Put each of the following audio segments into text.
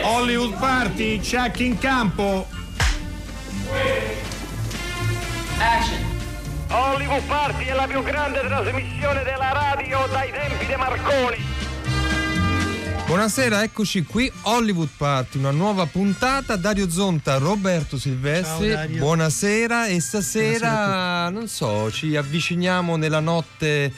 Hollywood Party, check in campo. Action. Hollywood Party è la più grande trasmissione della radio dai tempi di Marconi. Buonasera, eccoci qui, Hollywood Party, una nuova puntata. Dario Zonta, Roberto Silvestri, Ciao, Dario. buonasera e stasera, Buonasera non so, ci avviciniamo nella notte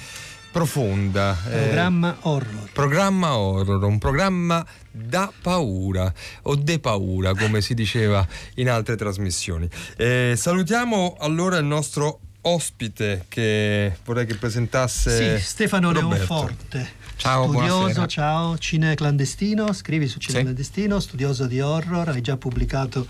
profonda. eh, Programma horror. programma horror, un programma da paura o de paura, come si diceva in altre trasmissioni. Eh, salutiamo allora il nostro ospite che vorrei che presentasse Sì, Stefano Roberto. Leonforte. Ciao, studioso, buonasera. ciao, Cine Clandestino, scrivi su Cine Sì. Clandestino, studioso di horror, hai già pubblicato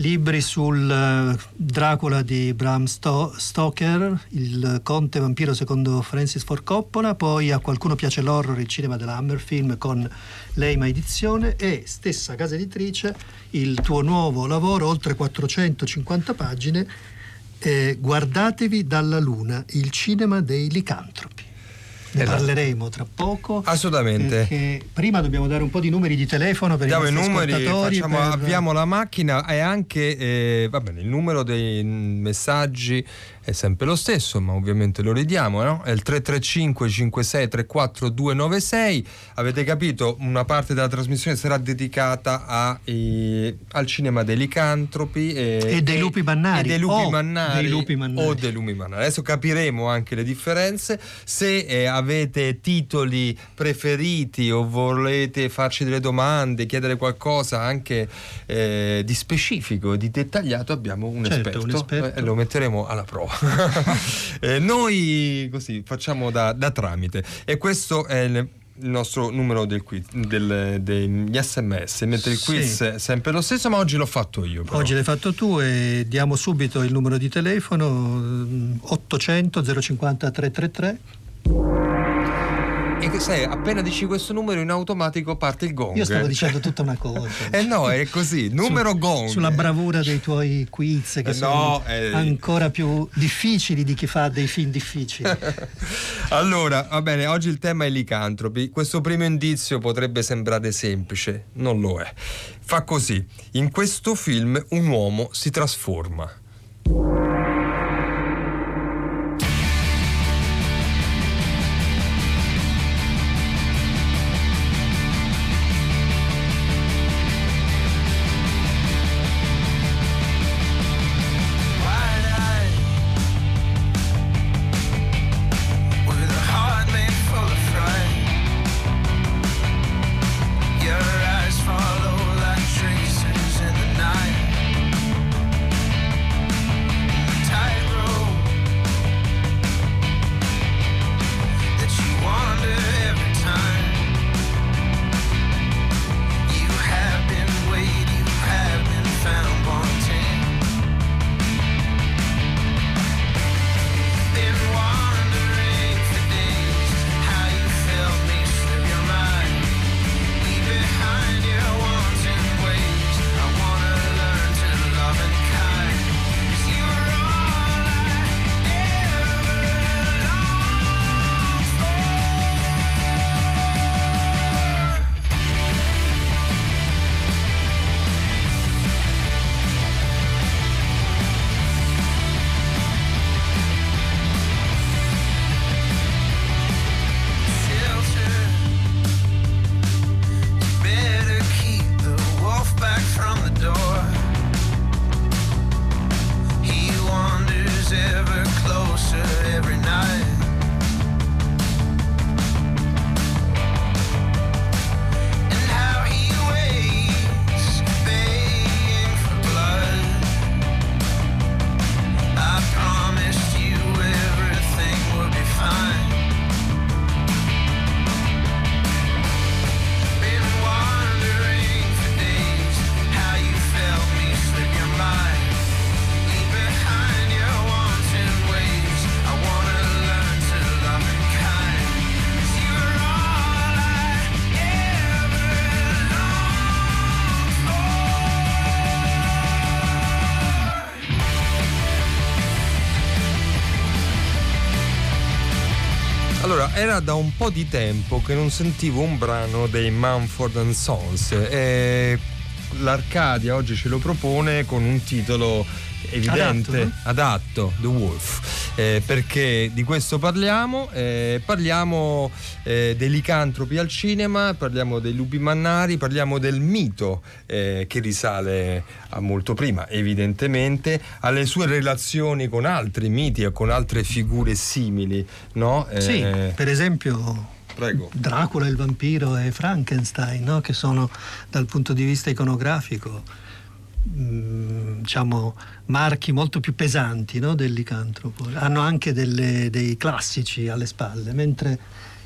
libri sul eh, Dracula di Bram Sto- Stoker, il conte vampiro secondo Francis Ford Coppola, poi a qualcuno piace l'horror, il cinema della Hammerfilm con l'Eima Edizione e stessa casa editrice il tuo nuovo lavoro, oltre 450 pagine, eh, Guardatevi dalla luna, il cinema dei licantropi. Ne Esatto. parleremo tra poco. Assolutamente. Perché prima dobbiamo dare un po' di numeri di telefono per Diamo i i numeri, facciamo- per- avviamo la macchina e anche eh, va bene, il numero dei messaggi è sempre lo stesso, ma ovviamente lo ridiamo, no? È il 335 56 34 296. Avete capito? Una parte della trasmissione sarà dedicata a, eh, al cinema dei licantropi e, E dei lupi mannari, e dei lupi o mannari, dei lupi mannari. o dei lupi mannari. Adesso capiremo anche le differenze. Se eh, avete titoli preferiti o volete farci delle domande, chiedere qualcosa anche eh, di specifico, di dettagliato, abbiamo un Certo, esperto un esperto. e lo metteremo alla prova. Eh, noi così facciamo da, da tramite e questo è il nostro numero del quiz, del- degli sms mentre il Sì. quiz è sempre lo stesso ma oggi l'ho fatto io però. Oggi l'hai fatto tu e diamo subito il numero di telefono mm, 800 050 333. E che sai, appena dici questo numero in automatico parte il gong. Io stavo dicendo tutta una cosa. Eh no, è così, numero Su- gong. Sulla bravura dei tuoi quiz che Eh sono no, eh. ancora più difficili di chi fa dei film difficili. allora, va bene, oggi il tema è licantropi. Questo primo indizio potrebbe sembrare semplice, non lo è. Fa così: in questo film un uomo si trasforma. Era da un po' di tempo che non sentivo un brano dei Mumford and Sons. E L'Arcadia oggi ce lo propone con un titolo evidente, Adatto, no? adatto, The Wolf, Eh, perché di questo parliamo, eh, parliamo eh, dei licantropi al cinema, parliamo dei lupi mannari, parliamo del mito eh, che risale a molto prima, evidentemente, alle sue relazioni con altri miti e con altre figure simili, no? Eh, Sì, per esempio Prego. Dracula, il vampiro e Frankenstein, no? che sono dal punto di vista iconografico diciamo, marchi molto più pesanti no? del licantropo. Hanno anche delle- dei classici alle spalle, mentre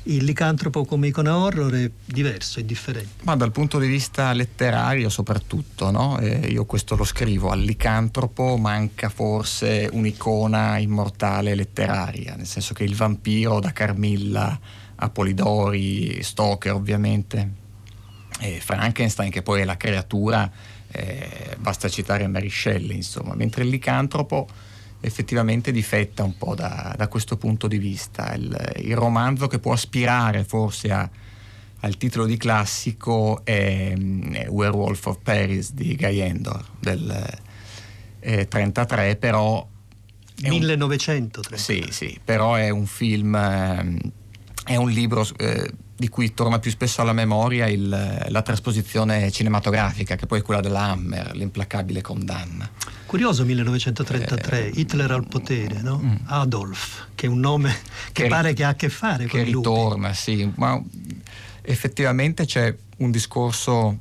il licantropo come icona horror è diverso, è differente. Ma dal punto di vista letterario soprattutto, no? Eh, io questo lo scrivo, al licantropo manca forse un'icona immortale letteraria, nel senso che il vampiro da Carmilla a Polidori, Stoker ovviamente, e Frankenstein che poi è la creatura, eh, basta citare Mary Shelley insomma, mentre il licantropo effettivamente difetta un po' da, da questo punto di vista. Il, il romanzo che può aspirare forse a, al titolo di classico è, mm, è Werewolf of Paris di Guy Endor del eh, 33, però... è un- 1930. sì, sì, però è un film, ehm, è un libro eh, di cui torna più spesso alla memoria il- la trasposizione cinematografica, che poi è quella della Hammer, l'implacabile condanna. Curioso 1933, Hitler al potere, no? mm. Adolf, che è un nome che, Che- pare che ha a che fare con che i lupi. ritorna, sì, ma effettivamente c'è un discorso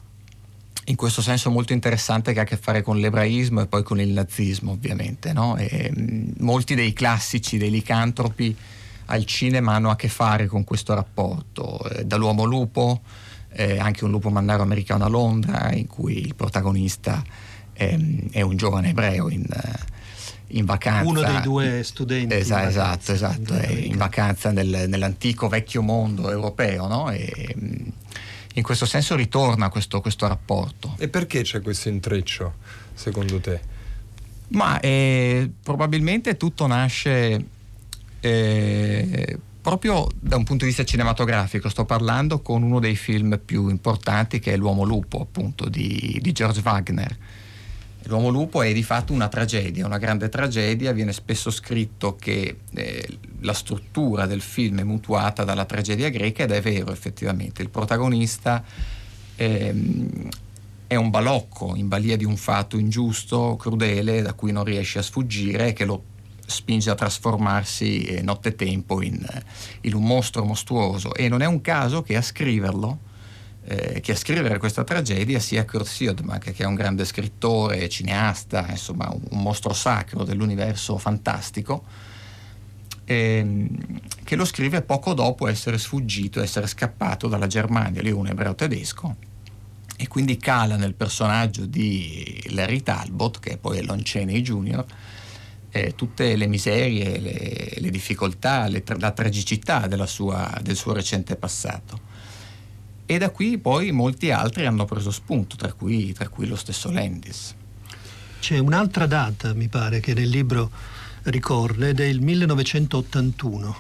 in questo senso molto interessante che ha a che fare con l'ebraismo e poi con il nazismo, ovviamente. no? E, mh, molti dei classici dei licantropi al cinema hanno a che fare con questo rapporto, eh, dall'uomo lupo, eh, anche un lupo mannaro americano a Londra, in cui il protagonista ehm, è un giovane ebreo in, eh, in vacanza. Uno dei due studenti. Esa- esatto, esatto, è in in vacanza nel- nell'antico vecchio mondo europeo, no? E, mh, in questo senso ritorna questo, questo rapporto. E perché c'è questo intreccio, secondo te? Ma eh, probabilmente tutto nasce eh, proprio da un punto di vista cinematografico. Sto parlando con uno dei film più importanti che è L'uomo lupo, appunto, di, di George Wagner. L'uomo lupo è di fatto una tragedia, una grande tragedia. Viene spesso scritto che eh, la struttura del film è mutuata dalla tragedia greca ed è vero effettivamente. Il protagonista ehm, è un balocco in balia di un fatto ingiusto, crudele, da cui non riesce a sfuggire e che lo spinge a trasformarsi eh, nottetempo in, eh, in un mostro mostruoso. E non è un caso che a scriverlo, eh, che a scrivere questa tragedia sia Kurt Siodmak, che è un grande scrittore, cineasta, insomma un, un mostro sacro dell'universo fantastico, ehm, che lo scrive poco dopo essere sfuggito, essere scappato dalla Germania, lui è un ebreo tedesco, e quindi cala nel personaggio di Larry Talbot, che poi è Lon Chaney Jr., eh, tutte le miserie, le, le difficoltà, le la tragicità sua- del suo recente passato. E da qui poi molti altri hanno preso spunto, tra cui, tra cui lo stesso Landis. C'è un'altra data, mi pare, che nel libro ricorre, ed è il 1981,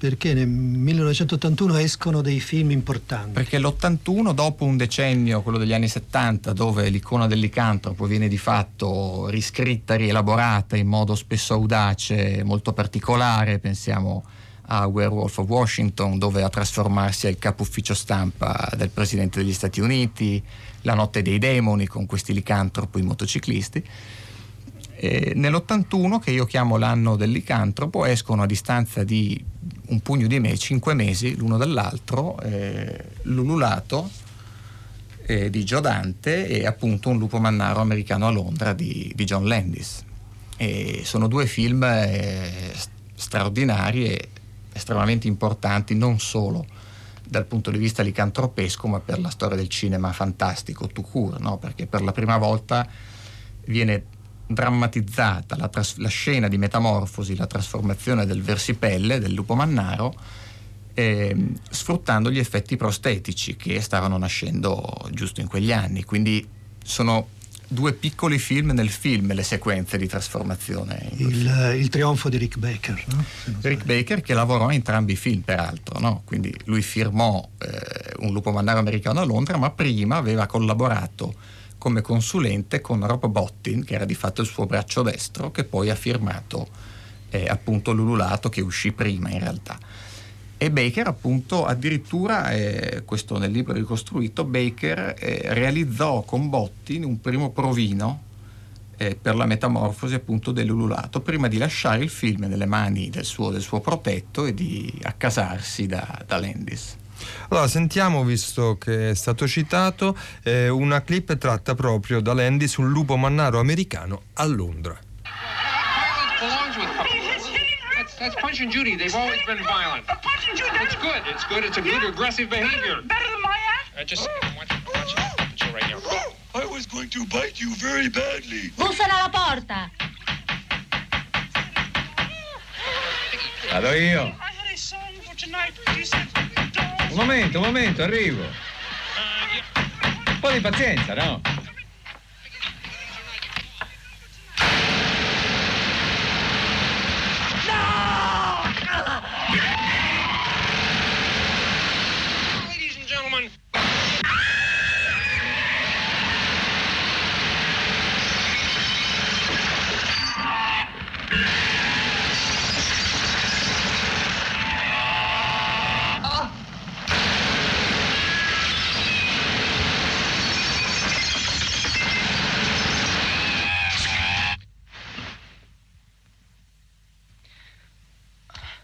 perché nel 1981 escono dei film importanti. Perché l'81, dopo un decennio, quello degli anni 70, dove l'icona del licantropo viene di fatto riscritta, rielaborata in modo spesso audace, molto particolare, pensiamo a Werewolf of Washington, dove a trasformarsi il capo ufficio stampa del Presidente degli Stati Uniti, La notte dei demoni con questi licantropi motociclisti. E nell'81, che io chiamo l'anno del licantropo, escono a distanza di un pugno di mesi, cinque mesi l'uno dall'altro, eh, l'ululato eh, di Joe Dante e appunto un lupo mannaro americano a Londra di, di John Landis. E sono due film eh, st- straordinari e estremamente importanti non solo dal punto di vista licantropesco ma per la storia del cinema fantastico tout court, no? perché per la prima volta viene drammatizzata la, tras- la scena di metamorfosi, la trasformazione del versipelle, del lupo mannaro, ehm, sfruttando gli effetti prostetici che stavano nascendo giusto in quegli anni. Quindi sono due piccoli film nel film le sequenze di trasformazione. Il, il trionfo di Rick Baker. no? Rick. Baker che lavorò in entrambi i film peraltro, no? quindi lui firmò eh, Un lupo mannaro americano a Londra, ma prima aveva collaborato come consulente con Rob Bottin, che era di fatto il suo braccio destro, che poi ha firmato eh, appunto l'ululato che uscì prima in realtà. E Baker appunto addirittura, eh, questo nel libro ricostruito, Baker eh, realizzò con Bottin un primo provino eh, per la metamorfosi appunto dell'ululato prima di lasciare il film nelle mani del suo, del suo protetto e di accasarsi da, da Landis. Allora, sentiamo, visto che è stato citato, eh, una clip tratta proprio da Landy sul lupo mannaro americano a Londra. that's, Punch and Judy. They've always been violent. But Punch and Judy, It's good. It's good. It's a good aggressive behavior. Better than my act? Uh, just watch, watch it. Chill right now. I was going to bite you very badly. Bussano alla porta! Vado io. I had a song for tonight. You said momento, un momento, arrivo. Un po' di pazienza, no? Ladies and gentlemen,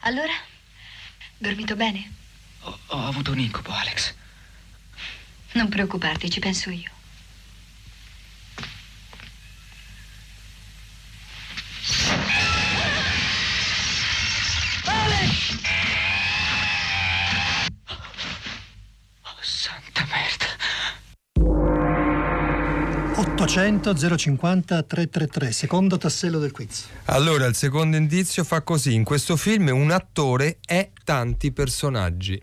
Allora? Dormito bene? Ho, ho avuto un incubo, Alex. Non preoccuparti, ci penso io. 800 050 333, secondo tassello del quiz. Allora, il secondo indizio fa così: in questo film un attore è tanti personaggi.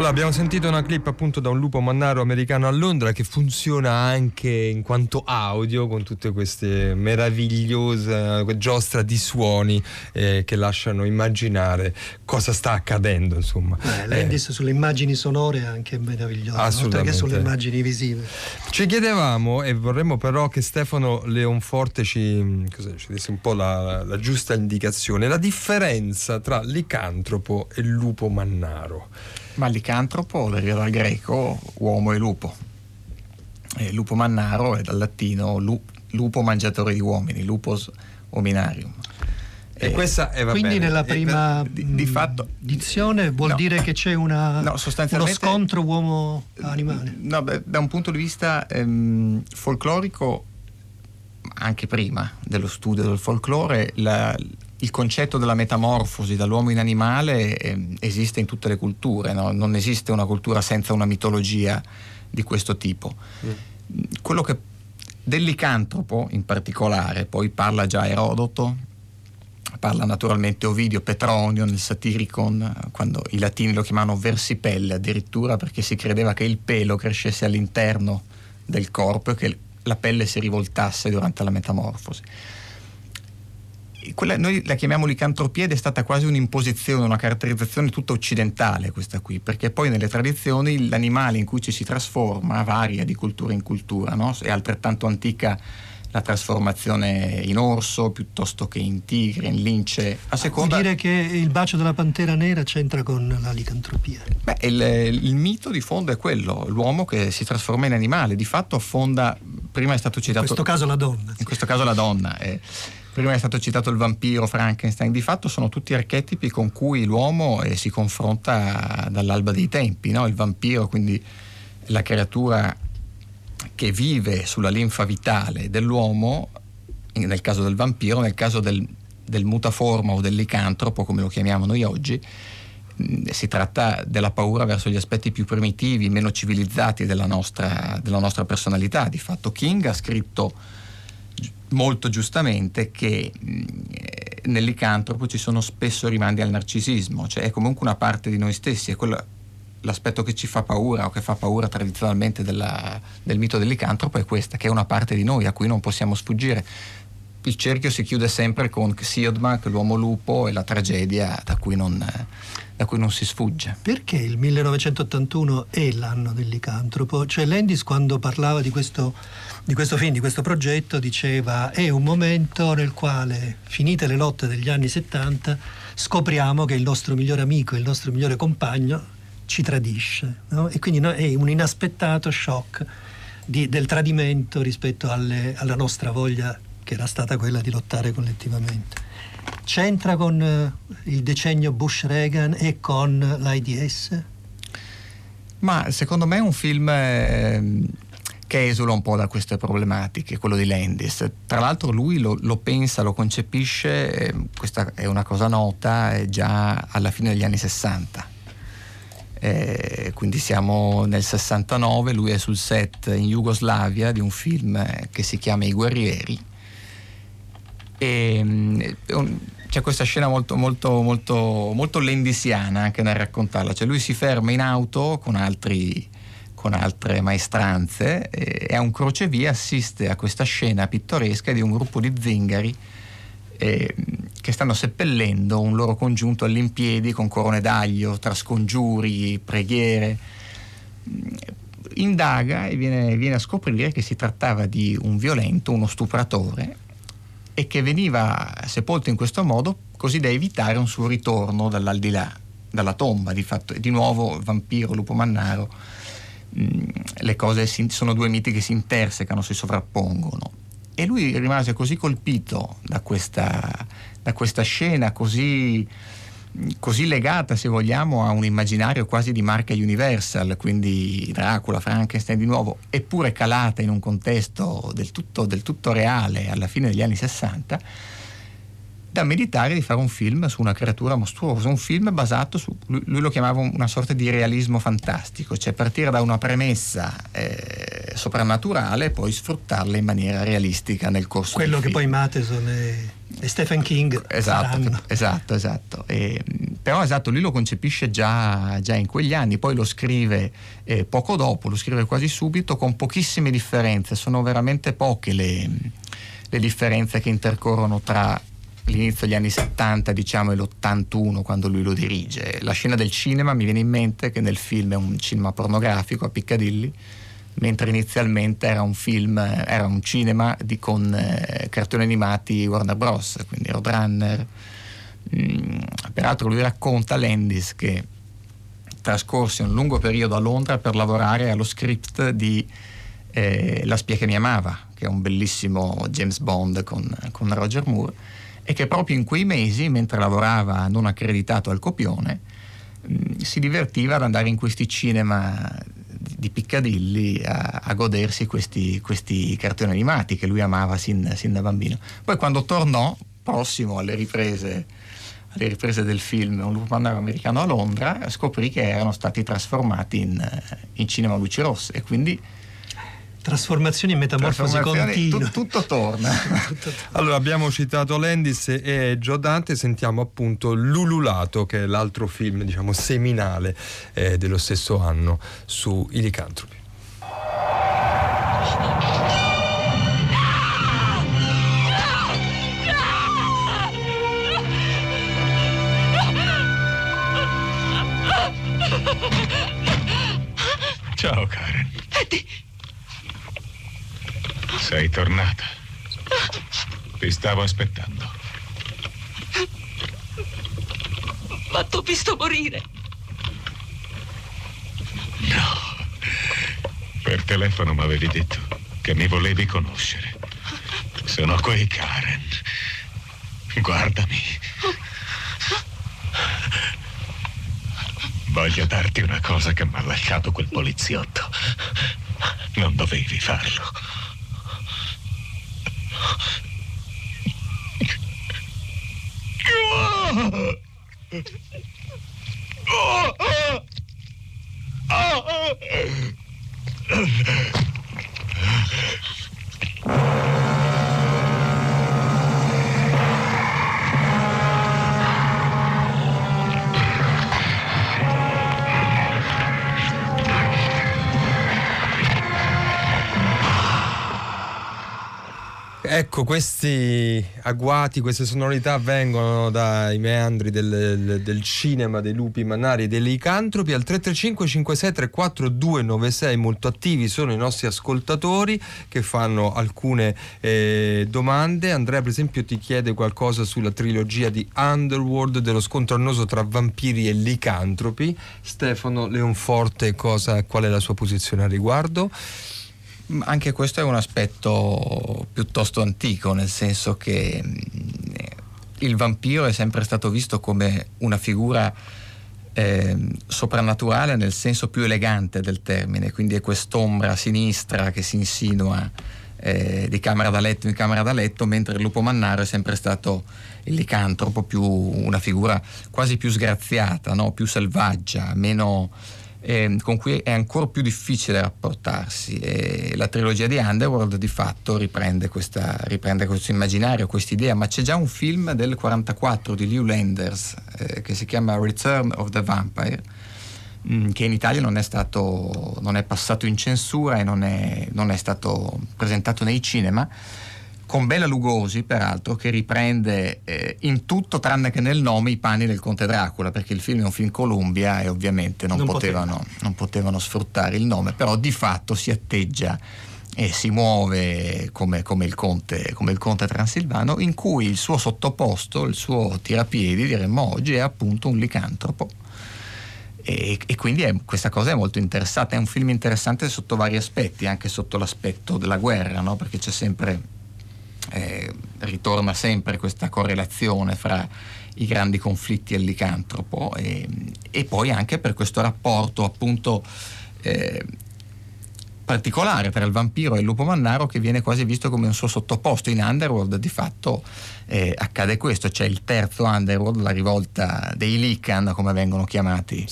Allora, abbiamo sentito una clip appunto da un lupo mannaro americano a Londra che funziona anche in quanto audio con tutte queste meravigliose giostra di suoni eh, che lasciano immaginare cosa sta accadendo, insomma. Eh, Eh, Landis sulle immagini sonore è anche meraviglioso, oltre Assolutamente. che sulle immagini visive. Ci chiedevamo e vorremmo però che Stefano Leonforte ci, cos'è, ci desse un po' la, la giusta indicazione, la differenza tra licantropo e lupo mannaro. Ma licantropo deriva dal greco uomo e lupo. E lupo mannaro è dal latino lu- lupo mangiatore di uomini, lupus hominarium. E Eh, questa è va Quindi bene. nella E- prima di- di mh, fatto- dizione vuol no. dire che c'è una- No, uno scontro uomo-animale. No, beh, da un punto di vista ehm, folclorico, anche prima dello studio del folklore, la- il concetto della metamorfosi dall'uomo in animale ehm, esiste in tutte le culture, no? non esiste una cultura senza una mitologia di questo tipo. Quello che del licantropo in particolare, poi parla già Erodoto, parla naturalmente Ovidio Petronio nel Satiricon, eh, quando i latini lo chiamavano versipelle addirittura perché si credeva che il pelo crescesse all'interno del corpo e che la pelle si rivoltasse durante la metamorfosi. Quella- noi la chiamiamo licantropia ed è stata quasi un'imposizione, una caratterizzazione tutta occidentale questa qui, perché poi nelle tradizioni l'animale in cui ci si trasforma varia di cultura in cultura, no? è altrettanto antica la trasformazione in orso piuttosto che in tigre, in lince, a Vuol seconda... dire che il bacio della pantera nera c'entra con la licantropia. Beh, il, il mito di fondo è quello, l'uomo che si trasforma in animale, di fatto affonda, prima è stato In citato... questo caso la donna. in questo caso la donna. eh. Prima è stato citato il vampiro Frankenstein, di fatto sono tutti archetipi con cui l'uomo eh, si confronta dall'alba dei tempi, no? il vampiro, quindi la creatura che vive sulla linfa vitale dell'uomo, nel caso del vampiro, nel caso del, del mutaforma o del licantropo, come lo chiamiamo noi oggi, mh, si tratta della paura verso gli aspetti più primitivi, meno civilizzati della nostra, della nostra personalità. Di fatto King ha scritto molto giustamente che mh, eh, nel licantropo ci sono spesso rimandi al narcisismo, cioè è comunque una parte di noi stessi, è quella l'aspetto che ci fa paura o che fa paura tradizionalmente della, del mito del licantropo è questa, che è una parte di noi a cui non possiamo sfuggire. Il cerchio si chiude sempre con Siodmak, l'uomo lupo e la tragedia da cui non, da cui non si sfugge. Perché il 1981 è l'anno del licantropo? Cioè Landis quando parlava di questo, di questo film, di questo progetto, diceva è un momento nel quale, finite le lotte degli anni 70, scopriamo che il nostro migliore amico, il nostro migliore compagno ci tradisce. no? E quindi no, è un inaspettato shock di- del tradimento rispetto alle- alla nostra voglia che era stata quella di lottare collettivamente. C'entra con eh, il decennio Bush-Reagan e con l'AIDS? Ma secondo me è un film ehm, che esula un po' da queste problematiche, quello di Landis. Tra l'altro lui lo, lo pensa, lo concepisce, eh, questa è una cosa nota, eh, già alla fine degli anni 60. Eh, quindi siamo nel 69, lui è sul set in Jugoslavia di un film eh, che si chiama I guerrieri e mm, un- c'è questa scena molto, molto, molto, molto lendisiana anche nel raccontarla, cioè lui si ferma in auto con, altri, con altre maestranze e, e a un crocevia assiste a questa scena pittoresca di un gruppo di zingari eh, che stanno seppellendo un loro congiunto all'impiedi con corone d'aglio, tra scongiuri, preghiere. Indaga e viene, viene a scoprire che si trattava di un violento, uno stupratore e che veniva sepolto in questo modo così da evitare un suo ritorno dall'aldilà, dalla tomba. Di fatto, di nuovo, vampiro, lupo mannaro, le cose si- sono due miti che si intersecano, si sovrappongono. E lui rimase così colpito da questa, da questa scena, così, così legata, se vogliamo, a un immaginario quasi di marca Universal, quindi Dracula, Frankenstein di nuovo, eppure calata in un contesto del tutto, del tutto reale alla fine degli anni 60, da meditare di fare un film su una creatura mostruosa, un film basato su, lui, lo chiamava una sorta di realismo fantastico, cioè partire da una premessa eh, soprannaturale e poi sfruttarla in maniera realistica nel corso Quello del che film. poi Matheson e, e Stephen King Esatto, faranno. esatto, esatto. E, però esatto, lui lo concepisce già, già in quegli anni, poi lo scrive eh, poco dopo, lo scrive quasi subito con pochissime differenze, sono veramente poche le, le differenze che intercorrono tra l'inizio degli anni 70 diciamo e l'81 quando lui lo dirige. La scena del cinema mi viene in mente che nel film è un cinema pornografico a Piccadilly, mentre inizialmente era un film, era un cinema di- con eh, cartoni animati Warner Bros., quindi Roadrunner. Mm, peraltro lui racconta Landis che trascorse un lungo periodo a Londra per lavorare allo script di eh, La spia che mi amava, che è un bellissimo James Bond con, con Roger Moore, e che proprio in quei mesi, mentre lavorava non accreditato al copione, mh, si divertiva ad andare in questi cinema di di Piccadilly a, a godersi questi, questi cartoni animati che lui amava sin, sin da bambino. Poi quando tornò, prossimo alle riprese, alle riprese del film Un lupo mannaro americano a Londra, scoprì che erano stati trasformati in, in cinema a luci rosse e quindi Trasformazioni e metamorfosi continue. tu- tutto torna. Allora, abbiamo citato Landis e Joe Dante, sentiamo appunto Lululato, che è l'altro film, diciamo, seminale eh, dello stesso anno su i licantropi. Ciao Karen. Sei tornata. Ti stavo aspettando. Ma t'ho visto morire. No. Per telefono mi avevi detto che mi volevi conoscere. Sono qui, Karen. Guardami. Voglio darti una cosa che mi ha lasciato quel poliziotto. Non dovevi farlo. Oh! oh, oh. Questi agguati, queste sonorità vengono dai meandri del, del- cinema, dei lupi mannari e dei licantropi. Al 335 5634 296 molto attivi sono i nostri ascoltatori che fanno alcune eh, domande. Andrea, per esempio, ti chiede qualcosa sulla trilogia di Underworld dello scontro annoso tra vampiri e licantropi. Stefano Leonforte, cosa, qual è la sua posizione al riguardo? Anche questo è un aspetto piuttosto antico, nel senso che mm, il vampiro è sempre stato visto come una figura ehm, soprannaturale nel senso più elegante del termine, quindi è quest'ombra sinistra che si insinua eh, di camera da letto in camera da letto, mentre il lupo mannaro è sempre stato il licantropo, più una figura quasi più sgraziata, no? più selvaggia, meno, ehm, con cui è ancora più difficile rapportarsi. E la trilogia di Underworld di fatto riprende, questa, riprende questo immaginario, questa idea, ma c'è già un film del 44 di Lew Landers eh, che si chiama Return of the Vampire mh, che in Italia non è stato non è passato in censura e non è, non è stato presentato nei cinema con Bela Lugosi peraltro che riprende eh, in tutto tranne che nel nome i panni del conte Dracula perché il film è un film Columbia e ovviamente non, Non potevano, non potevano sfruttare il nome però di fatto si atteggia e si muove come, come il conte, come il conte transilvano in cui il suo sottoposto, il suo tirapiedi diremmo oggi è appunto un licantropo e, e quindi è- questa cosa è molto interessante, è un film interessante sotto vari aspetti, anche sotto l'aspetto della guerra, no? perché c'è sempre, eh, ritorna sempre questa correlazione fra i grandi conflitti e il licantropo e, e poi anche per questo rapporto appunto eh, particolare tra il vampiro e il lupo mannaro che viene quasi visto come un suo sottoposto. In Underworld di fatto eh, accade questo c'è il terzo Underworld la rivolta dei Lican come vengono chiamati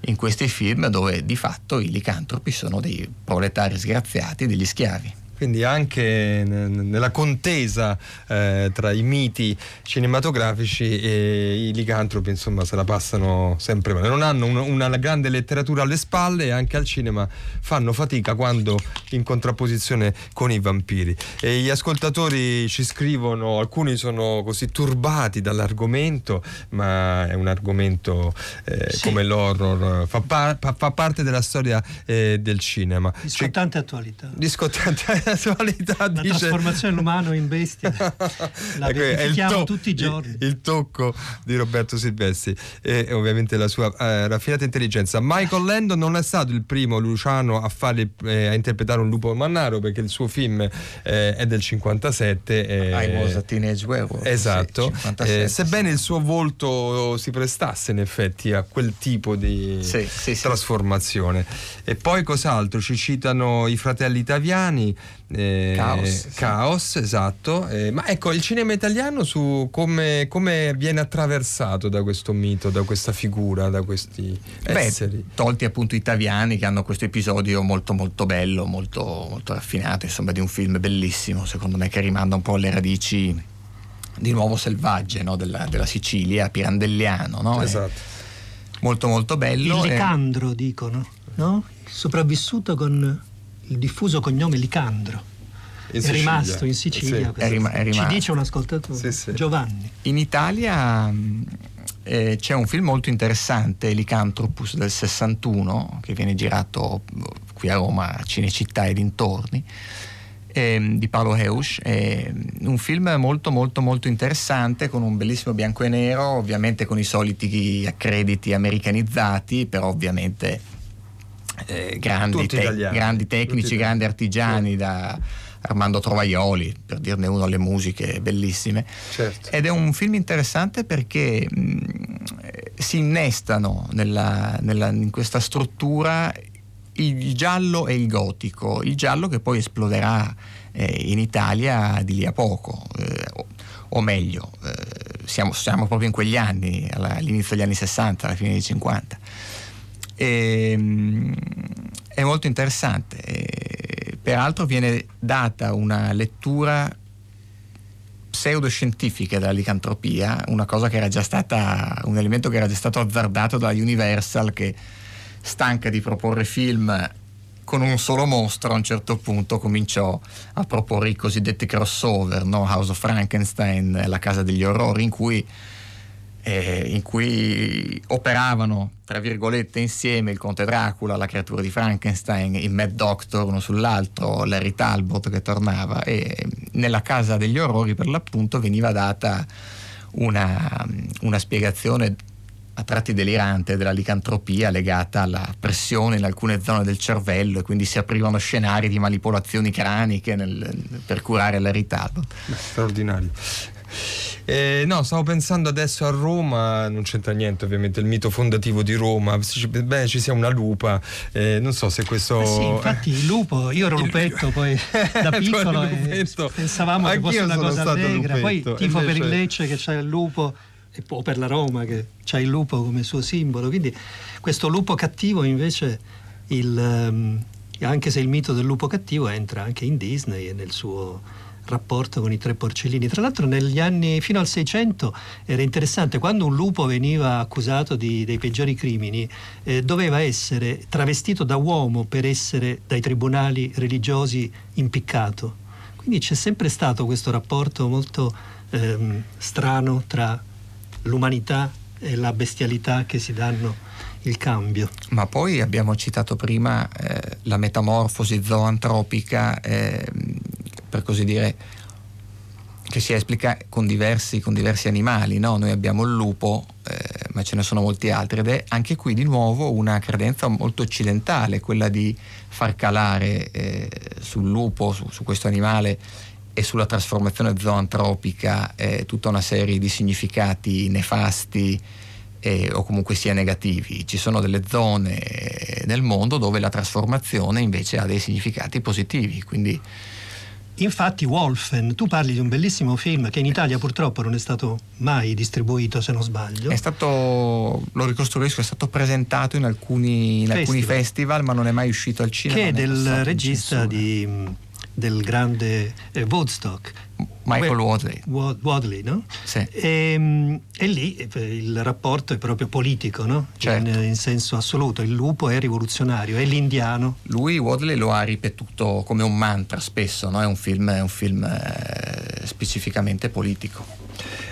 in questi film dove di fatto i licantropi sono dei proletari sgraziati degli schiavi Quindi anche nella contesa eh, tra i miti cinematografici e i licantropi, insomma, se la passano sempre male. Non hanno un- una grande letteratura alle spalle e anche al cinema fanno fatica quando in contrapposizione con i vampiri. E gli ascoltatori ci scrivono, alcuni sono così turbati dall'argomento, ma è un argomento eh, Sì. come l'horror, fa, par- fa- parte della storia eh, del cinema. Di scottante attualità. Di scottante attualità La dice trasformazione dell'umano in bestia la Ecco, è il to- tutti i giorni. Il, il tocco di Roberto Silvestri e, e ovviamente la sua eh, raffinata intelligenza. Michael Landon non è stato il primo Luciano a, fare, eh, a interpretare un lupo mannaro perché il suo film eh, è del 57. eh, I was a teenage werewolf Esatto, sì, 57, Eh, sebbene il suo volto si prestasse in effetti a quel tipo di Sì, sì, sì. trasformazione. E poi cos'altro? Ci citano i fratelli italiani. Eh, Caos, sì. Caos, esatto. Eh, ma ecco, il cinema italiano su come, come viene attraversato da questo mito, da questa figura, da questi Beh, esseri. tolti appunto i Taviani che hanno questo episodio molto molto bello, molto, molto raffinato, insomma di un film bellissimo secondo me che rimanda un po' alle radici di nuovo selvagge no? della, della Sicilia, pirandelliano, no? È Esatto. molto molto bello. Il e- licandro, dicono, no? Sopravvissuto con il diffuso cognome Licandro. In è Sicilia. rimasto in Sicilia. Sì. È rima- è Ci rimasto. dice un ascoltatore, Sì, sì. Giovanni. In Italia mh, eh, c'è un film molto interessante, Lycanthropus del 61, che viene girato eh, qui a Roma, a Cinecittà e dintorni, ehm, di Paolo Heus. È un film molto molto molto interessante con un bellissimo bianco e nero, ovviamente con i soliti accrediti americanizzati, però ovviamente eh, grandi, te- grandi tecnici, Tutti grandi artigiani da Armando Trovaioli, per dirne uno, le musiche bellissime. Certo. Ed è un film interessante perché mh, si innestano nella- nella- in questa struttura il giallo e il gotico, il giallo che poi esploderà eh, in Italia di lì a poco, eh, o, o meglio, eh, siamo, siamo proprio in quegli anni, alla- all'inizio degli anni 60, alla fine dei 50. E, mh, è molto interessante, e, peraltro viene data una lettura pseudoscientifica della licantropia, una cosa che era già stata, un elemento che era già stato azzardato da Universal che stanca di proporre film con un solo mostro a un certo punto cominciò a proporre i cosiddetti crossover, no? House of Frankenstein, La casa degli orrori, in cui, eh, in cui operavano, tra virgolette, insieme il conte Dracula, la creatura di Frankenstein, il Mad Doctor uno sull'altro, Larry Talbot che tornava e nella casa degli orrori per l'appunto veniva data una, una spiegazione a tratti delirante della licantropia legata alla pressione in alcune zone del cervello e quindi si aprivano scenari di manipolazioni craniche nel, per curare la ritardo. Beh, straordinario. Eh, no, stavo pensando adesso a Roma, non c'entra niente ovviamente il mito fondativo di Roma, beh ci sia una lupa, eh, non so se questo... Eh sì, infatti il lupo, io ero lupetto poi da piccolo e pensavamo che fosse una cosa allegra, poi tifo invece... per il Lecce che c'è il lupo o per la Roma che ha il lupo come suo simbolo. Quindi questo lupo cattivo invece, il, um, anche se il mito del lupo cattivo entra anche in Disney e nel suo rapporto con i tre porcellini. Tra l'altro negli anni fino al 600 era interessante, quando un lupo veniva accusato di, dei peggiori crimini, eh, doveva essere travestito da uomo per essere dai tribunali religiosi impiccato. Quindi c'è sempre stato questo rapporto molto ehm, strano tra l'umanità e la bestialità che si danno il cambio. Ma poi abbiamo citato prima eh, la metamorfosi zoantropica, eh, per così dire, che si esplica con diversi, con diversi animali. No? Noi abbiamo il lupo, eh, ma ce ne sono molti altri, ed è anche qui di nuovo una credenza molto occidentale, quella di far calare eh, sul lupo, su, su questo animale, e sulla trasformazione zoantropica eh, tutta una serie di significati nefasti eh, o comunque sia negativi. Ci sono delle zone nel mondo dove la trasformazione invece ha dei significati positivi. Quindi Infatti Wolfen, tu parli di un bellissimo film che in Italia purtroppo non è stato mai distribuito se non sbaglio. È stato, lo ricostruisco, è stato presentato in alcuni, in festival. alcuni festival ma non è mai uscito al cinema. Che è del regista di del grande eh, Woodstock. Michael Wadley. Wadley, no? Sì. E, ehm, e, lì eh, il rapporto è proprio politico, no? Certo. In, in, senso assoluto. Il lupo è rivoluzionario, è l'indiano. Lui, Wadley, lo ha ripetuto come un mantra spesso, no? È un film, è un film eh, specificamente politico.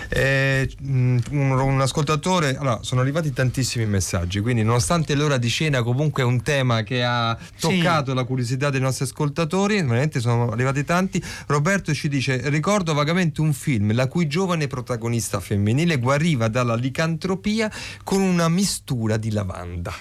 Eh, un, un, ascoltatore, allora sono arrivati tantissimi messaggi, quindi nonostante l'ora di cena comunque è un tema che ha toccato sì. la curiosità dei nostri ascoltatori, veramente sono arrivati tanti. Roberto ci dice, ricordo vagamente un film la cui giovane protagonista femminile guariva dalla licantropia con una mistura di lavanda.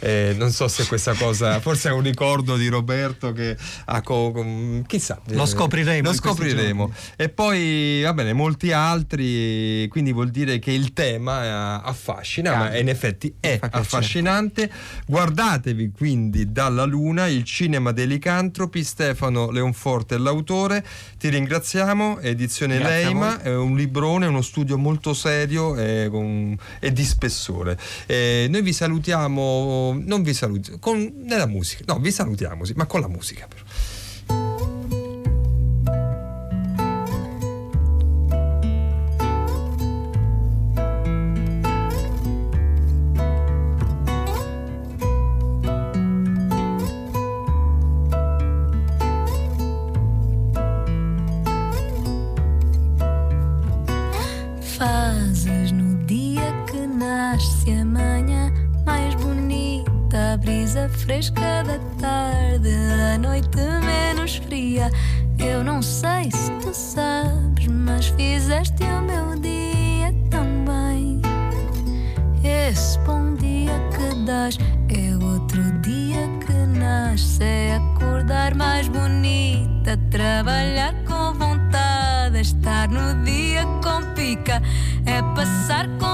Eh, non so se questa cosa, forse è un ricordo di Roberto che ha, co, chissà. Lo scopriremo. Lo scopriremo. E poi, va bene, molti altri, quindi vuol dire che il tema affascina, Cambia. ma in effetti è affascinante. Guardatevi quindi dalla Luna il cinema dei licantropi, Stefano Leonforte è l'autore, ti ringraziamo, edizione Grazie Leima, è un librone, uno studio molto serio e, con, e di spessore. E noi vi salutiamo non vi saluto, con, nella musica, no, vi salutiamo, sì, ma con la musica però. Fresca da tarde, a noite menos fria. Eu não sei se tu sabes, mas fizeste o meu dia tão bem. Esse bom dia que dás é outro dia que nasce. É acordar mais bonita, trabalhar com vontade, estar no dia com pica, é passar com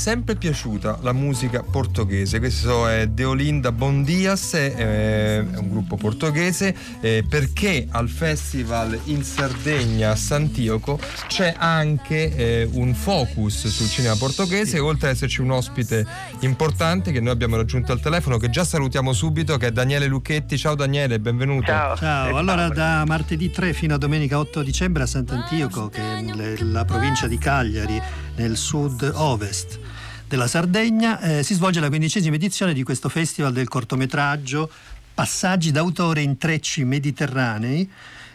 sempre piaciuta la musica portoghese, questo è Deolinda Bondias, è, è un gruppo portoghese, eh, perché al festival in Sardegna a Sant'Ioco c'è anche eh, un focus sul cinema portoghese, oltre ad esserci un ospite importante che noi abbiamo raggiunto al telefono, che già salutiamo subito, che è Daniele Lucchetti. Ciao Daniele, benvenuto. Ciao. Ciao. Allora da martedì 3 fino a domenica 8 dicembre a Sant'Antioco, che è la provincia di Cagliari, nel sud-ovest della Sardegna, eh, si svolge la quindicesima edizione di questo festival del cortometraggio Passaggi d'autore in trecci mediterranei.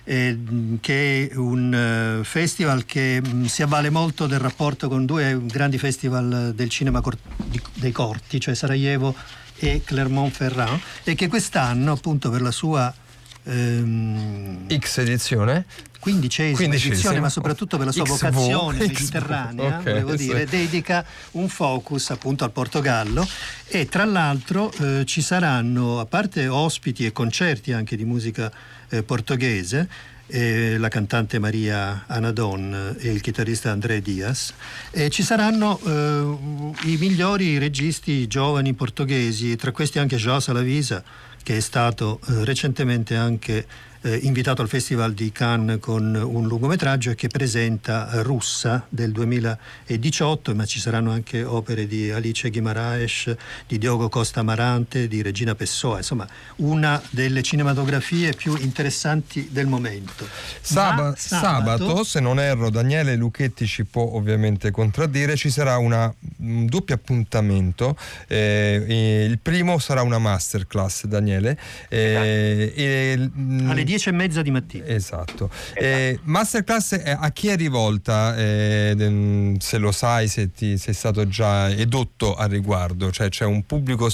Eh, che è un uh, festival che mh, si avvale molto del rapporto con due grandi festival del cinema cor- di, dei corti, cioè Sarajevo e Clermont-Ferrand, e che quest'anno, appunto per la sua ehm, X edizione quindicesima, quindicesima. edizione, ma soprattutto per la sua XV, vocazione mediterranea, ok, volevo sì. dire, dedica un focus appunto al Portogallo. E tra l'altro eh, ci saranno, a parte ospiti e concerti anche di musica eh, portoghese, eh, la cantante Maria Anadon e il chitarrista André Diaz, e ci saranno eh, i migliori registi giovani portoghesi, tra questi anche João Salavisa, che è stato eh, recentemente anche eh, invitato al Festival di Cannes con un lungometraggio che presenta Russa del 2018, ma ci saranno anche opere di Alice Guimaraes, di Diogo Costa Amarante, di Regina Pessoa, insomma una delle cinematografie più interessanti del momento. Saba- Ma sabato, se non erro, Daniele Lucchetti ci può ovviamente contraddire, ci sarà una, un doppio appuntamento. eh, il primo sarà una masterclass, Daniele. eh, e- alle dieci e mezza di mattina. Esatto. Eh, masterclass eh, a chi è rivolta? eh, mm, se lo sai, se ti sei stato già edotto al riguardo, cioè c'è un pubblico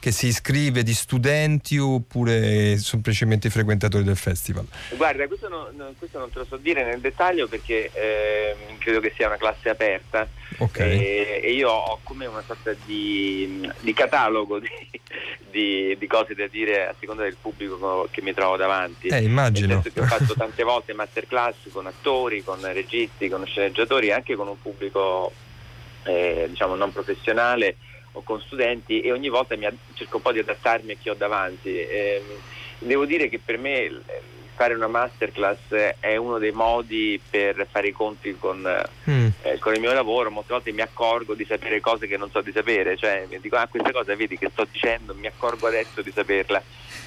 che si iscrive di studenti oppure semplicemente i frequentatori del festival? Guarda, questo, non- non- questo non te lo so dire nel dettaglio perché ehm, credo che sia una classe aperta Ok. e, e io ho come una sorta di, di catalogo di, di- di cose da dire a seconda del pubblico che mi trovo davanti. Eh, immagino. Nel che ho fatto tante volte masterclass con attori, con registi, con sceneggiatori, anche con un pubblico eh, diciamo non professionale o con studenti e ogni volta ad- cerco un po' di adattarmi a chi ho davanti. Ehm, devo dire che per me eh, fare una masterclass è uno dei modi per fare i conti con, eh, con il mio lavoro. Molte volte mi accorgo di sapere cose che non so di sapere, cioè mi dico ah questa cosa vedi che sto dicendo, mi accorgo adesso di saperla.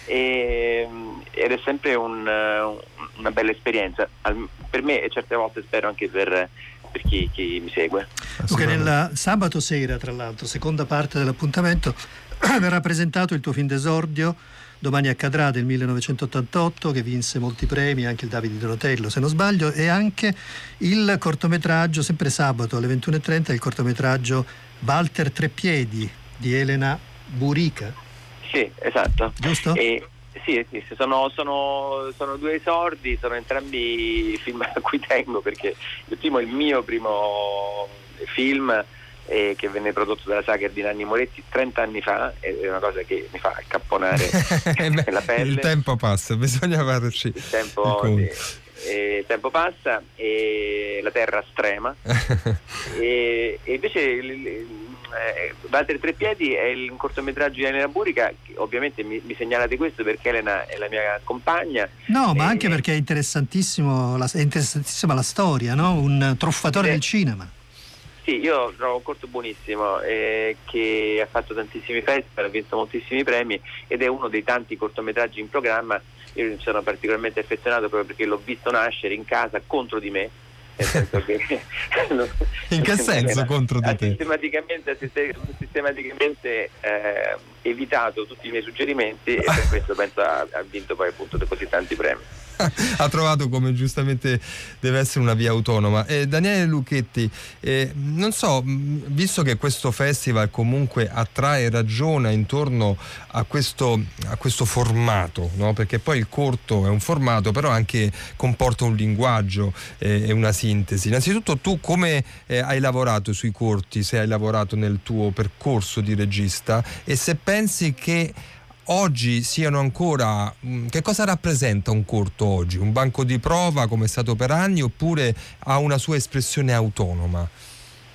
E, ed è sempre un, eh, una bella esperienza Al- per me e certe volte spero anche per, per chi, chi mi segue. Ok, nel sabato sera, tra l'altro, seconda parte dell'appuntamento, verrà presentato il tuo film d'esordio, Domani accadrà del 1988, che vinse molti premi, anche il Davide Donatello, se non sbaglio, e anche il cortometraggio, sempre sabato alle 21.30, il cortometraggio Walter Treppiedi di Elena Burica. Sì, esatto. Giusto? E, sì, sì, sì, sono, sono- sono due esordi, sono entrambi film a cui tengo perché il primo è il mio primo film eh, che venne prodotto dalla Sager di Nanni Moretti 30 anni fa, ed è una cosa che mi fa accapponare Eh beh, la pelle. il tempo passa, bisogna farci Il tempo, i conti. eh, il tempo passa e la terra strema e, e invece il, il- eh, Walter Treppiedi è il- un cortometraggio di Elena Burica ovviamente mi, mi segnalate questo perché Elena è la mia compagna No, ma E- anche perché è interessantissimo la, è interessantissima la storia, no? Un truffatore del cinema. Sì, io trovo un corto buonissimo eh, che ha fatto tantissimi festival, ha vinto moltissimi premi ed è uno dei tanti cortometraggi in programma. Io sono particolarmente affezionato proprio perché l'ho visto nascere in casa contro di me. Che In che senso contro di te? sistematicamente, sistematicamente eh, evitato tutti i miei suggerimenti e per questo penso ha, ha vinto poi appunto così tanti premi. ha trovato come giustamente deve essere una via autonoma. Eh, Daniele Lucchetti, eh, non so, mh, visto che questo festival comunque attrae e ragiona intorno a questo, a questo formato, no? perché poi il corto è un formato, però anche comporta un linguaggio eh, e una sintesi. Innanzitutto tu come eh, hai lavorato sui corti, se hai lavorato nel tuo percorso di regista e se pensi che oggi siano ancora mh, che cosa rappresenta un corto oggi? Un banco di prova come è stato per anni oppure ha una sua espressione autonoma?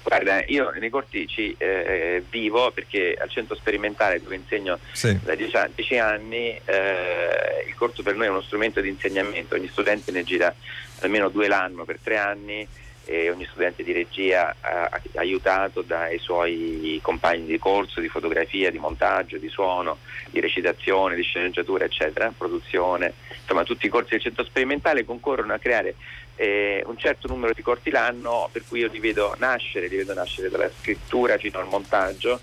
Guarda, io nei cortici eh, vivo perché al centro sperimentale dove insegno Sì. da dieci an- dieci anni eh, il corso per noi è uno strumento di insegnamento, ogni studente ne gira almeno due l'anno per tre anni e ogni studente di regia ha- aiutato dai suoi compagni di corso, di fotografia, di montaggio, di suono, di recitazione, di sceneggiatura, eccetera, produzione, insomma tutti i corsi del centro sperimentale concorrono a creare eh, un certo numero di corsi l'anno per cui io li vedo nascere, li vedo nascere dalla scrittura fino al montaggio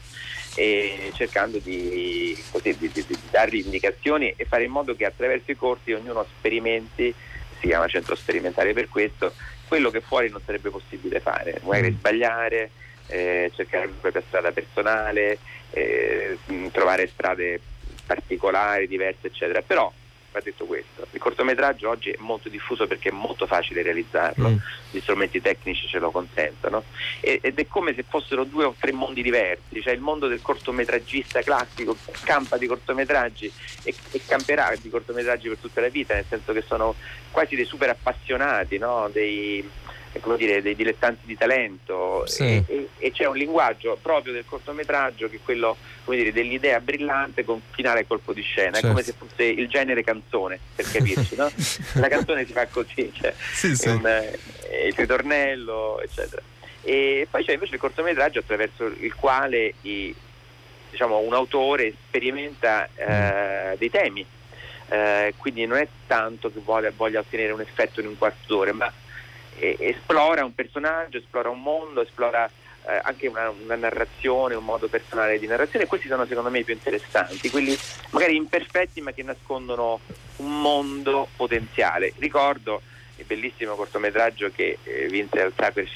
e cercando di, così, di, di- di dargli indicazioni e fare in modo che attraverso i corsi ognuno sperimenti, si chiama centro sperimentale per questo, quello che fuori non sarebbe possibile fare, magari sbagliare, eh, cercare la propria strada personale, eh, trovare strade particolari, diverse, eccetera. Però va detto questo, il cortometraggio oggi è molto diffuso perché è molto facile realizzarlo, Mm. gli strumenti tecnici ce lo consentono ed è come se fossero due o tre mondi diversi, cioè il mondo del cortometraggista classico che campa di cortometraggi e, e camperà di cortometraggi per tutta la vita, nel senso che sono quasi dei super appassionati, no? dei, dire, dei dilettanti di talento Sì. e, e- c'è un linguaggio proprio del cortometraggio che è quello come dire, dell'idea brillante con finale colpo di scena, Certo. è come se fosse il genere canzone, per capirci, no? La canzone si fa così, cioè, Sì, sì. un, eh, il ritornello, eccetera. E poi c'è invece il cortometraggio attraverso il quale i- diciamo, un autore sperimenta eh, dei temi, Eh, quindi non è tanto che vuole- voglia ottenere un effetto in un quarto d'ora, ma eh, esplora un personaggio, esplora un mondo, esplora eh, anche una, una narrazione, un modo personale di narrazione. Questi sono secondo me i più interessanti, quelli magari imperfetti ma che nascondono un mondo potenziale. Ricordo il bellissimo cortometraggio che eh, vinse al Sacher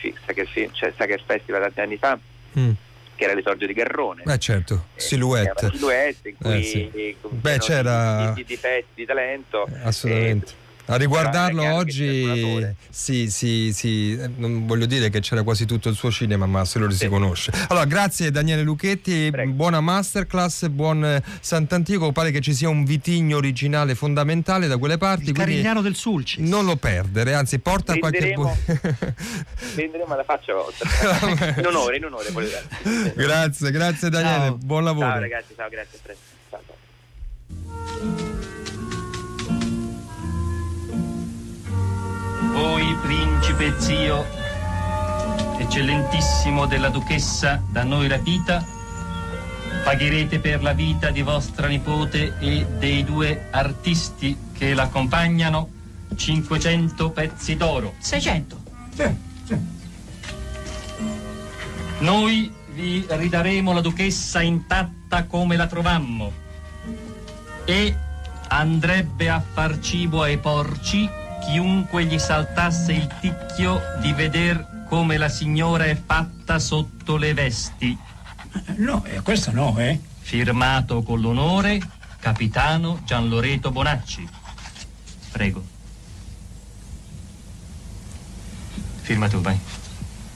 Film- cioè Sacher Festival tanti anni fa, Mm. che era L'esordio di Garrone. Eh certo, Era silhouette. una silhouette in cui Eh, sì. eh, con Beh, c'era- di, di difetti, di talento. Assolutamente. A riguardarlo anche oggi, sì, sì, sì, non voglio dire che c'era quasi tutto il suo cinema, ma se lo si conosce. Allora, grazie Daniele Lucchetti, buona masterclass, buon eh, Sant'Antico, pare che ci sia un vitigno originale fondamentale da quelle parti. Il quindi Carigliano del Sulcis. Non lo perdere, anzi porta qualche... Prenderemo- bu- Prenderemo alla faccia vostra. in onore, in onore. grazie, grazie Daniele, Ciao. buon lavoro. Ciao ragazzi, ciao, grazie. presto. Voi, principe zio, eccellentissimo della duchessa da noi rapita, pagherete per la vita di vostra nipote e dei due artisti che l'accompagnano 500 pezzi d'oro. 600. Noi vi ridaremo la duchessa intatta come la trovammo e andrebbe a far cibo ai porci chiunque gli saltasse il ticchio di veder come la signora è fatta sotto le vesti. No, eh, questo no, eh. Firmato con l'onore, capitano Gianloreto Bonacci. Prego. Firma tu, vai.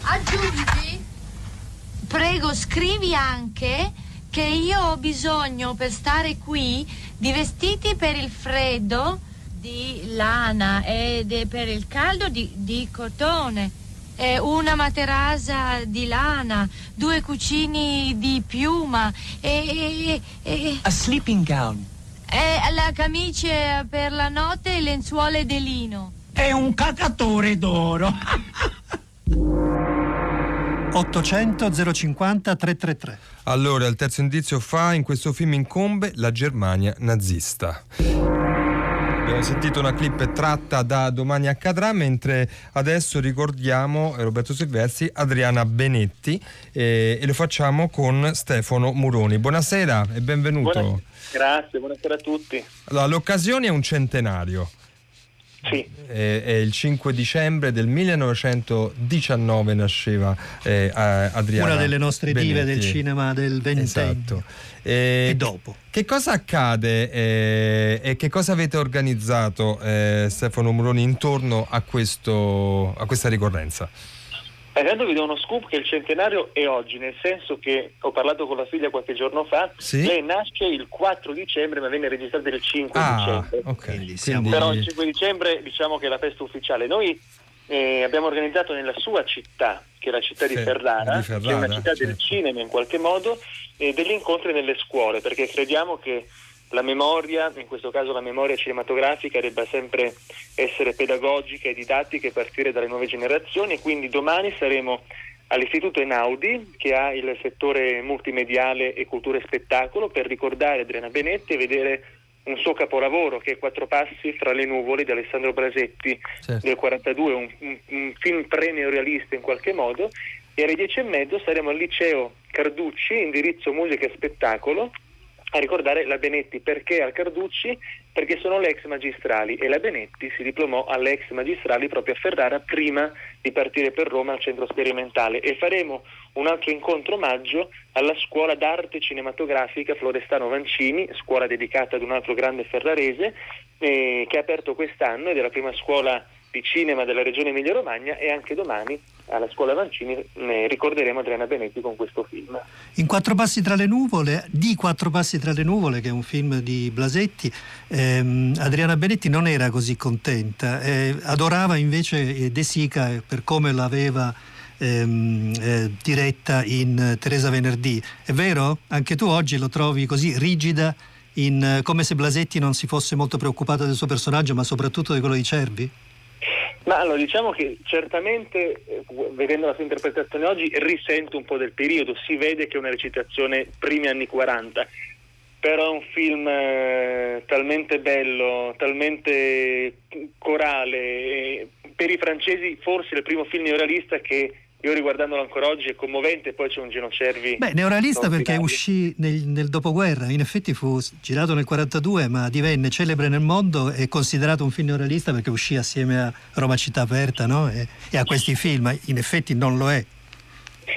Aggiungi, prego scrivi anche che io ho bisogno per stare qui di vestiti per il freddo di lana e de- per il caldo di, di cotone. E una materasa di lana, due cucini di piuma e, e- e- A sleeping gown. e la camicia per la notte e lenzuole di lino. È un cacatore d'oro. 800 050 333. Allora, il terzo indizio fa, in questo film incombe la Germania nazista. Abbiamo sentito una clip tratta da Domani accadrà, mentre adesso ricordiamo eh, Roberto Silvestri, Adriana Benetti eh, e lo facciamo con Stefano Muroni. Buonasera e benvenuto. Buona- Grazie, buonasera a tutti. Allora, l'occasione è un centenario. Sì. Eh, è il 5 dicembre del 1919 nasceva eh, Adriana Una delle nostre dive del Benetti. cinema del ventennio. Esatto. Eh, E dopo. Che cosa accade eh, e che cosa avete organizzato eh, Stefano Muroni intorno a, questo, a questa ricorrenza? Eh, Intanto vi do uno scoop che il centenario è oggi, nel senso che ho parlato con la figlia qualche giorno fa, Sì? lei nasce il 4 dicembre ma venne registrata il 5 Ah, dicembre. ok. siamo- Però il 5 dicembre diciamo che è la festa ufficiale. Noi eh, abbiamo organizzato nella sua città, che è la città di Ferrara, di che è Ferrara, una città del certo. cinema in qualche modo, eh, degli incontri nelle scuole, perché crediamo che la memoria, in questo caso la memoria cinematografica, debba sempre essere pedagogica e didattica e partire dalle nuove generazioni. Quindi domani saremo all'Istituto Enaudi, che ha il settore multimediale e cultura e spettacolo, per ricordare Adriana Benetti e vedere un suo capolavoro che è Quattro passi fra le nuvole di Alessandro Brasetti Certo. del 42, un, un- un film pre-neorealista in qualche modo. E alle dieci e mezzo saremo al liceo Carducci, indirizzo musica e spettacolo, a ricordare la Benetti. Perché al Carducci? Perché sono le ex magistrali e la Benetti si diplomò alle ex magistrali proprio a Ferrara prima di partire per Roma al centro sperimentale e faremo un altro incontro omaggio alla scuola d'arte cinematografica Florestano Vancini, scuola dedicata ad un altro grande ferrarese eh, che ha aperto quest'anno ed è la prima scuola di cinema della regione Emilia-Romagna e anche domani alla scuola Vancini eh, ricorderemo Adriana Benetti con questo film. In Quattro passi tra le nuvole, di Quattro passi tra le nuvole, che è un film di Blasetti, ehm, Adriana Benetti non era così contenta, eh, adorava invece eh, De Sica per come l'aveva ehm, eh, diretta in eh, Teresa Venerdì. È vero? Anche tu oggi lo trovi così rigida, in, eh, come se Blasetti non si fosse molto preoccupata del suo personaggio, ma soprattutto di quello di Cervi? Ma allora diciamo che certamente, eh, vedendo la sua interpretazione oggi, risente un po' del periodo, si vede che è una recitazione primi anni 40, però è un film eh, talmente bello, talmente corale, eh, per i francesi forse il primo film neorealista che io riguardandolo ancora oggi è commovente, poi c'è un Gino Cervi. Beh, neorealista perché uscì nel, nel dopoguerra, in effetti fu girato nel 42 ma divenne celebre nel mondo e considerato un film neorealista perché uscì assieme a Roma Città Aperta no? e, e a questi film, in effetti non lo è.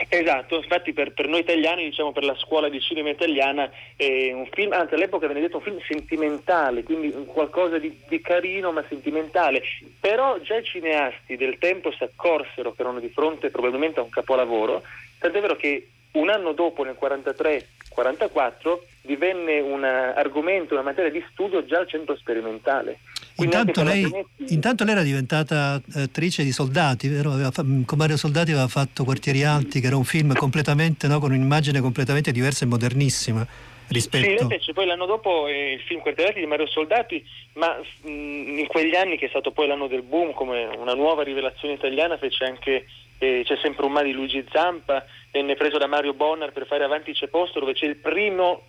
Esatto, infatti per, per noi italiani, diciamo per la scuola di cinema italiana, è un film, anzi all'epoca venne detto un film sentimentale, quindi qualcosa di, di carino ma sentimentale, però già i cineasti del tempo si accorsero che erano di fronte probabilmente a un capolavoro, tant'è vero che un anno dopo, nel 43-44, divenne un eh, argomento, una materia di studio già al centro sperimentale. Intanto lei, Benetti- intanto lei era diventata eh, attrice di Soldati, vero? Aveva fa- con Mario Soldati aveva fatto Quartieri Alti, che era un film completamente, no? con un'immagine completamente diversa e modernissima Sì, rispetto... invece poi l'anno dopo eh, il film Quartierati di Mario Soldati, ma mh, in quegli anni che è stato poi l'anno del boom, come una nuova rivelazione italiana, fece anche eh, C'è sempre un ma di Luigi Zampa, venne preso da Mario Bonnar per fare Avanti c'è posto, dove c'è il primo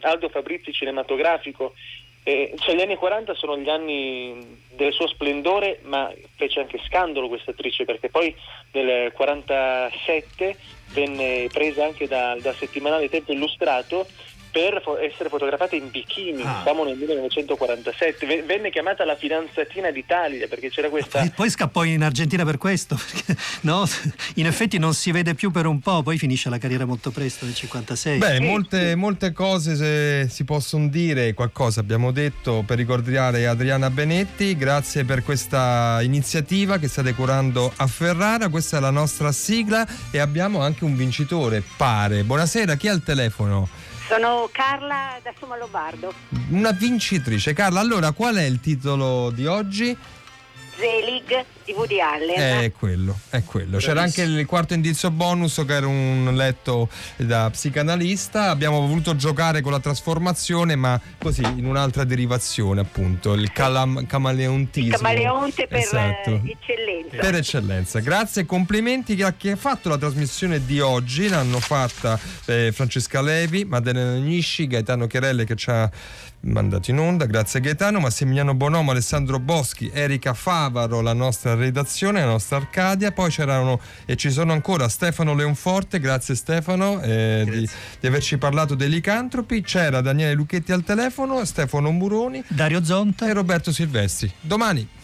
Aldo Fabrizi cinematografico. Eh, cioè gli anni 40 sono gli anni del suo splendore, ma fece anche scandalo questa attrice, perché poi nel 47 venne presa anche da- dal settimanale Tempo Illustrato per fo- essere fotografata in bikini, Ah. siamo nel 1947, V- venne chiamata la fidanzatina d'Italia perché c'era questa... E poi scappò in Argentina per questo, perché no? in effetti non si vede più per un po', poi finisce la carriera molto presto nel 56. Beh, molte, molte cose se si possono dire, qualcosa abbiamo detto per ricordare Adriana Benetti, grazie per questa iniziativa che state curando a Ferrara, questa è la nostra sigla e abbiamo anche un vincitore, pare. Buonasera, chi ha il telefono? Sono Carla da Soma Lombardo. Una vincitrice. Carla, allora qual è il titolo di oggi? Zelig di Woody Allen. È quello, è quello. C'era anche il quarto indizio bonus che era un letto da psicanalista. Abbiamo voluto giocare con la trasformazione, ma così in un'altra derivazione, appunto, il calam- camaleontismo. Camaleonte per Esatto. eh, eccellenza. Per eccellenza, grazie e complimenti a chi ha fatto la trasmissione di oggi. L'hanno fatta eh, Francesca Levi, Maddalena Nisci, Gaetano Chiarelle che ci ha mandato in onda. Grazie Gaetano, Massimiliano Bonomo, Alessandro Boschi, Erika Favaro, la nostra redazione, la nostra Arcadia. Poi c'erano e ci sono ancora Stefano Leonforte, grazie Stefano eh, di, di averci parlato dei licantropi. C'era Daniele Lucchetti al telefono, Stefano Muroni, Dario Zonta e Roberto Silvestri. Domani